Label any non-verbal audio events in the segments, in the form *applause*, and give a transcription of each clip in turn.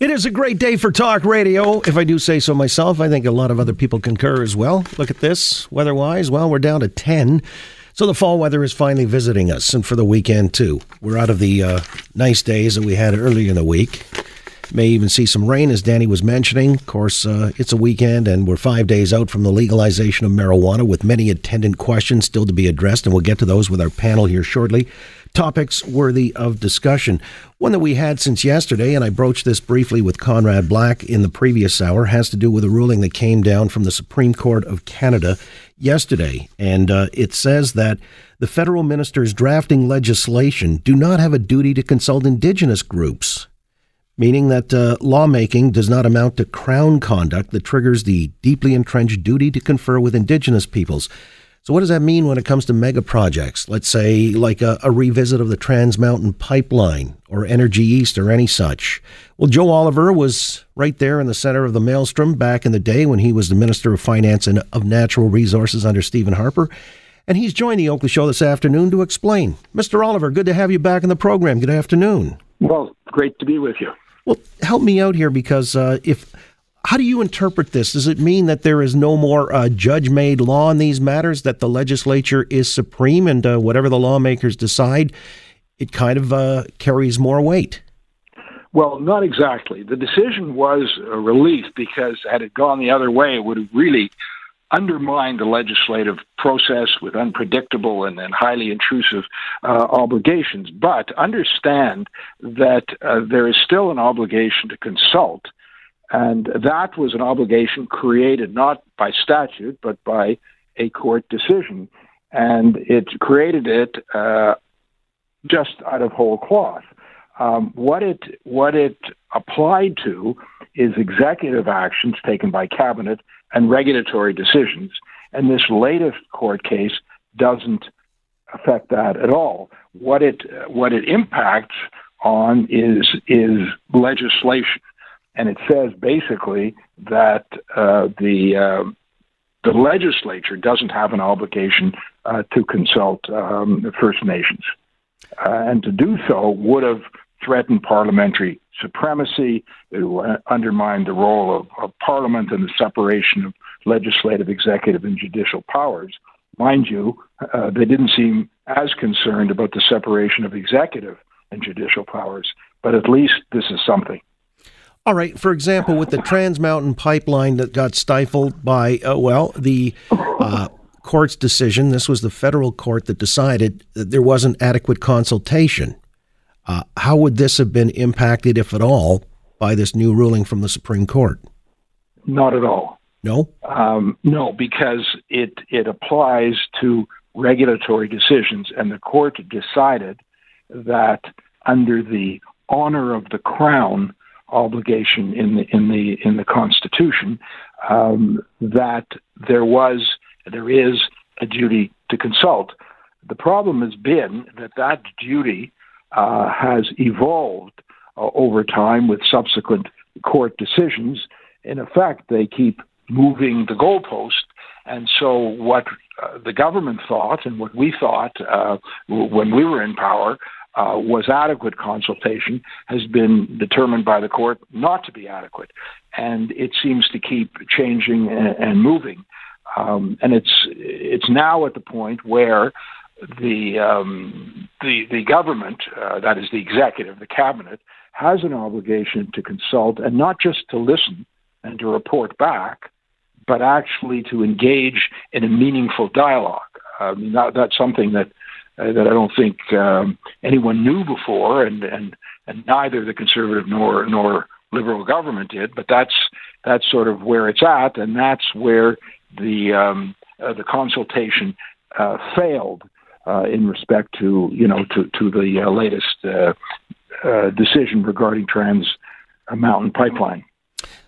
It is a great day for talk radio. If I do say so myself, I think a lot of other people concur as well. Look at this weather wise. Well, we're down to 10. So the fall weather is finally visiting us, and for the weekend too. We're out of the uh, nice days that we had earlier in the week. May even see some rain, as Danny was mentioning. Of course, uh, it's a weekend, and we're five days out from the legalization of marijuana, with many attendant questions still to be addressed, and we'll get to those with our panel here shortly topics worthy of discussion. One that we had since yesterday, and I broached this briefly with Conrad Black in the previous hour, has to do with a ruling that came down from the Supreme Court of Canada yesterday. And uh, it says that the federal ministers drafting legislation do not have a duty to consult Indigenous groups. Meaning that uh, lawmaking does not amount to Crown conduct that triggers the deeply entrenched duty to confer with Indigenous peoples. So, what does that mean when it comes to mega projects? Let's say, like a, a, revisit of the Trans Mountain Pipeline or Energy East or any such. Well, Joe Oliver was right there in the center of the maelstrom back in the day when he was the Minister of Finance and of Natural Resources under Stephen Harper. And he's joined the Oakley Show this afternoon to explain. Mr. Oliver, good to have you back in the program. Good afternoon. Well, great to be with you. Well, help me out here because uh, if how do you interpret this? Does it mean that there is no more uh, judge made law in these matters, that the legislature is supreme and uh, whatever the lawmakers decide, it kind of uh, carries more weight? Well, not exactly. The decision was a relief because had it gone the other way, it would have really undermined the legislative process with unpredictable and, and highly intrusive uh, obligations. But understand that uh, there is still an obligation to consult and that was an obligation created not by statute, but by a court decision. And it created it uh, just out of whole cloth. Um, what it what it applied to is executive actions taken by cabinet and regulatory decisions. And this latest court case doesn't affect that at all. What it what it impacts on is is legislation and it says basically that uh, the uh, the legislature doesn't have an obligation uh, to consult um, First Nations, uh, and to do so would have threatened parliamentary supremacy. It would undermine the role of, of Parliament and the separation of legislative, executive, and judicial powers. Mind you, uh, they didn't seem as concerned about the separation of executive and judicial powers, but at least this is something. All right. For example, with the Trans Mountain Pipeline that got stifled by, uh, well, the uh, court's decision, this was the federal court that decided that there wasn't adequate consultation. Uh, how would this have been impacted, if at all, by this new ruling from the Supreme Court? Not at all. No? Um, no, because it, it applies to regulatory decisions, and the court decided that under the honor of the Crown, obligation in the in the in the Constitution um, that there was there is a duty to consult. The problem has been that that duty uh, has evolved uh, over time with subsequent court decisions. In effect, they keep moving the goalpost, and so what uh, the government thought and what we thought uh, when we were in power uh, was adequate consultation has been determined by the court not to be adequate, and it seems to keep changing and, and moving. Um, and it's it's now at the point where the um, the the government, uh, that is the executive, the cabinet, has an obligation to consult and not just to listen and to report back, but actually to engage in a meaningful dialogue. Um, that, that's something that uh, that I don't think um, anyone knew before, and, and and neither the conservative nor nor liberal government did. But that's that's sort of where it's at, and that's where the um, uh, the consultation uh, failed uh, in respect to you know to to the uh, latest uh, decision regarding Trans Mountain Pipeline.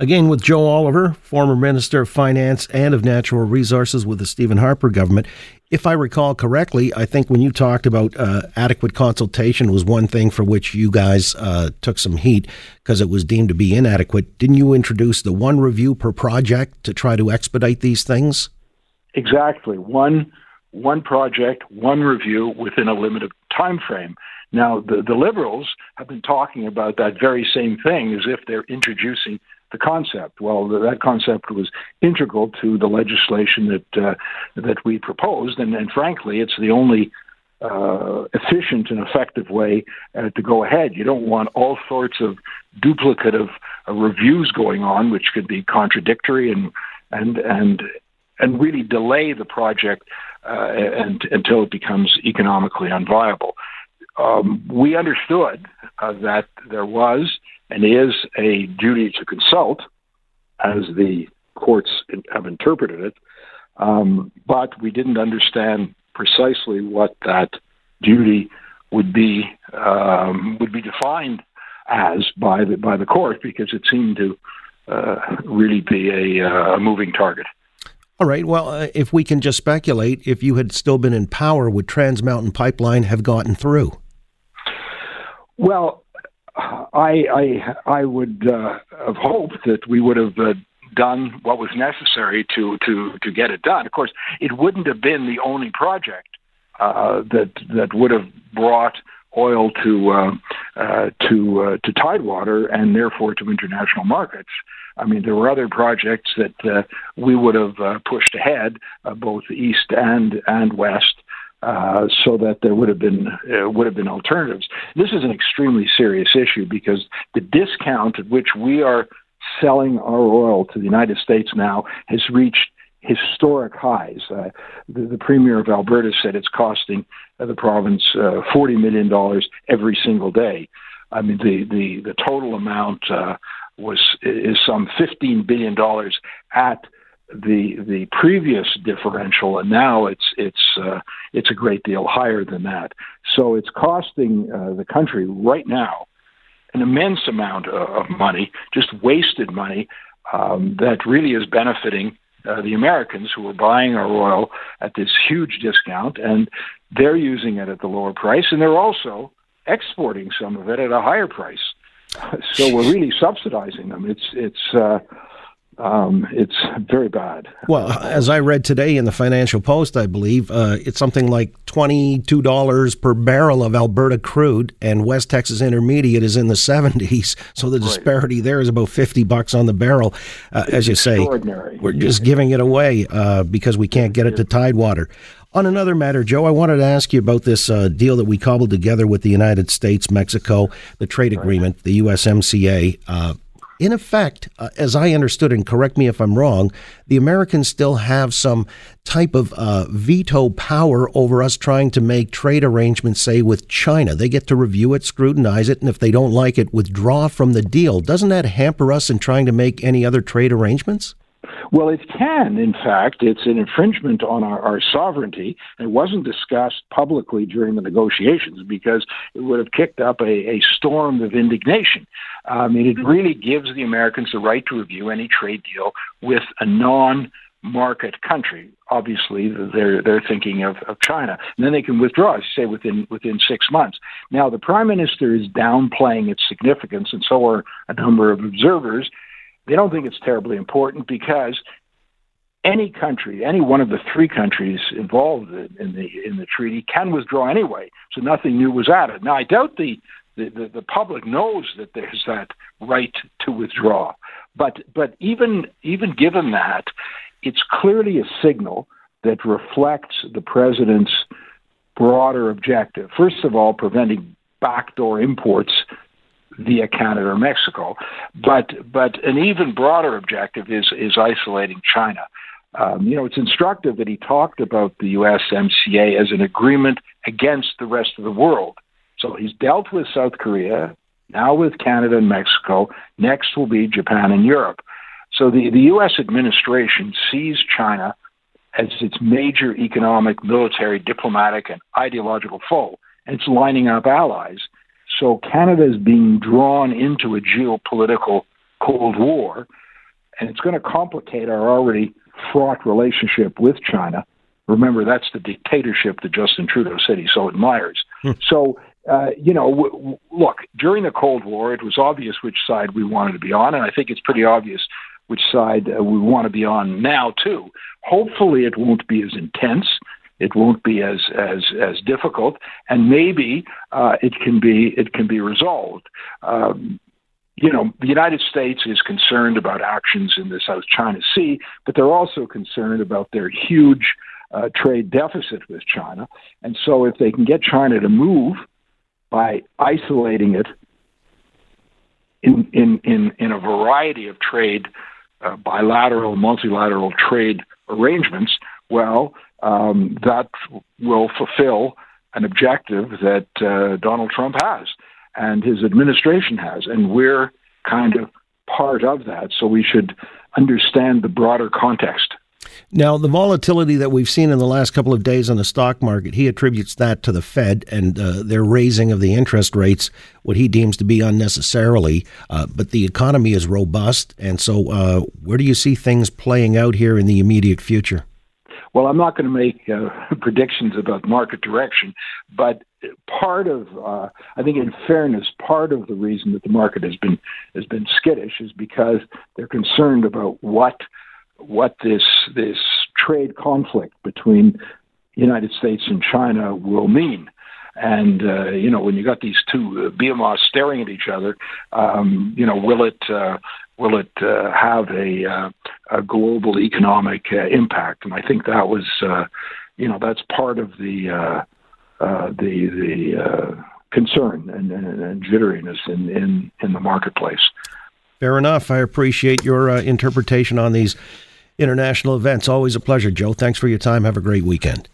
Again, with Joe Oliver, former Minister of Finance and of Natural Resources with the Stephen Harper government. If I recall correctly, I think when you talked about uh, adequate consultation was one thing for which you guys uh, took some heat because it was deemed to be inadequate. Didn't you introduce the one review per project to try to expedite these things? Exactly. One one project, one review within a limited time frame. Now, the, the liberals have been talking about that very same thing as if they're introducing the concept. Well, that concept was integral to the legislation that uh, that we proposed, and, and frankly, it's the only uh, efficient and effective way uh, to go ahead. You don't want all sorts of duplicative uh, reviews going on, which could be contradictory and and and and really delay the project uh, and, until it becomes economically unviable. Um, we understood uh, that there was and is a duty to consult, as the courts have interpreted it, um, but we didn't understand precisely what that duty would be um, would be defined as by the by the court because it seemed to uh, really be a, uh, a moving target. All right. Well, uh, if we can just speculate, if you had still been in power, would Trans Mountain Pipeline have gotten through? Well, I I, I would uh, have hoped that we would have uh, done what was necessary to to to get it done. Of course, it wouldn't have been the only project uh, that that would have brought oil to uh, uh, to to Tidewater and therefore to international markets. I mean, there were other projects that uh, we would have uh, pushed ahead, uh, both east and and west, uh, so that there would have been uh, would have been alternatives. This is an extremely serious issue because the discount at which we are selling our oil to the United States now has reached historic highs. Uh, the, the, premier of Alberta said it's costing the province forty million dollars every single day. I mean, the the, the total amount was is some fifteen billion dollars at the the previous differential, and now it's it's uh, it's a great deal higher than that. So it's costing uh, the country right now an immense amount of money, just wasted money um, that really is benefiting uh, the Americans who are buying our oil at this huge discount, and they're using it at the lower price, and they're also exporting some of it at a higher price. So we're really subsidizing them. It's it's uh, um, it's very bad. Well, as I read today in the Financial Post, I believe uh, it's something like twenty-two dollars per barrel of Alberta crude, and West Texas Intermediate is in the seventies. So the disparity right. there is about fifty bucks on the barrel. Uh, as you say, we're just giving it away uh, because we can't get it to Tidewater. On another matter, Joe, I wanted to ask you about this uh, deal that we cobbled together with the United States, Mexico, the trade agreement, the USMCA. Uh, in effect, uh, as I understood, and correct me if I'm wrong, the Americans still have some type of uh, veto power over us trying to make trade arrangements, say, with China. They get to review it, scrutinize it, and if they don't like it, withdraw from the deal. Doesn't that hamper us in trying to make any other trade arrangements? Well, it can, in fact. It's an infringement on our, our sovereignty. It wasn't discussed publicly during the negotiations because it would have kicked up a, a storm of indignation. Um, I mean, it mm-hmm. really gives the Americans the right to review any trade deal with a non market country. Obviously, they're they're thinking of, of China, and then they can withdraw, as you say, within within six months. Now, the prime minister is downplaying its significance, and so are a number of observers. They don't think it's terribly important because any country, any one of the three countries involved in the in the treaty, can withdraw anyway. So nothing new was added. Now I doubt the the, the, the public knows that there's that right to withdraw, but but even even given that, it's clearly a signal that reflects the president's broader objective. First of all, preventing backdoor imports via Canada or Mexico. But but an even broader objective is is isolating China. Um, you know, it's instructive that he talked about the USMCA as an agreement against the rest of the world. So he's dealt with South Korea, now with Canada and Mexico. Next will be Japan and Europe. So the, the U.S. administration sees China as its major economic, military, diplomatic, and ideological foe, and it's lining up allies. So Canada is being drawn into a geopolitical Cold War, and it's going to complicate our already fraught relationship with China. Remember, that's the dictatorship that Justin Trudeau said he so admires. Hmm. So, uh, you know, w- w- look, during the Cold War, it was obvious which side we wanted to be on, and I think it's pretty obvious which side uh, we want to be on now, too. Hopefully, it won't be as intense it won't be as as as difficult, and maybe uh, it can be it can be resolved. Um, you know, the United States is concerned about actions in the South China Sea, but they're also concerned about their huge uh, trade deficit with China. And so, if they can get China to move by isolating it in in in, in a variety of trade, uh, bilateral, multilateral trade arrangements, well, um, that will fulfill an objective that uh, Donald Trump has and his administration has, and we're kind of part of that. So we should understand the broader context. Now, the volatility that we've seen in the last couple of days on the stock market, he attributes that to the Fed and uh, their raising of the interest rates, what he deems to be unnecessarily. Uh, but the economy is robust. And so, uh, where do you see things playing out here in the immediate future? Well, I'm not going to make uh, *laughs* predictions about market direction, but part of, uh, I think, in fairness, part of the reason that the market has been has been skittish is because they're concerned about what what this this trade conflict between the United States and China will mean. And uh, you know, when you got these two uh, behemoths staring at each other, um, you know, will it uh, will it uh, have a, uh, a global economic uh, impact? And I think that was, uh, you know, that's part of the uh, uh, the the uh, concern and, and, and jitteriness in, in in the marketplace. Fair enough. I appreciate your uh, interpretation on these international events. Always a pleasure, Joe. Thanks for your time. Have a great weekend.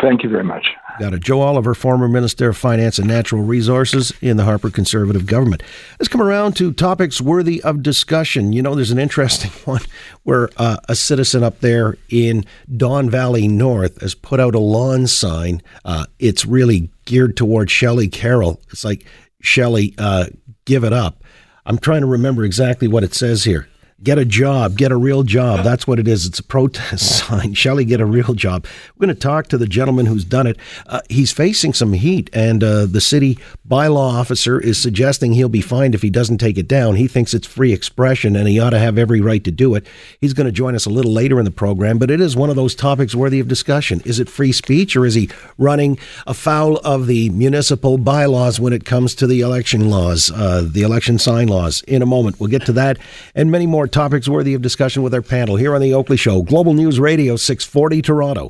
Thank you very much. Got a Joe Oliver, former Minister of Finance and Natural Resources in the Harper Conservative government. Let's come around to topics worthy of discussion. You know, there's an interesting *laughs* one where uh, a citizen up there in Don Valley North has put out a lawn sign. Uh, it's really geared towards Shelley Carroll. It's like, Shelley, uh, give it up. I'm trying to remember exactly what it says here. Get a job, get a real job. That's what it is. It's a protest sign. *laughs* Shelley, get a real job. We're going to talk to the gentleman who's done it. Uh, he's facing some heat, and uh, the city bylaw officer is suggesting he'll be fined if he doesn't take it down. He thinks it's free expression, and he ought to have every right to do it. He's going to join us a little later in the program, but it is one of those topics worthy of discussion. Is it free speech, or is he running afoul of the municipal bylaws when it comes to the election laws, uh, the election sign laws? In a moment, we'll get to that and many more topics worthy of discussion with our panel here on The Oakley Show, Global News Radio 640 Toronto.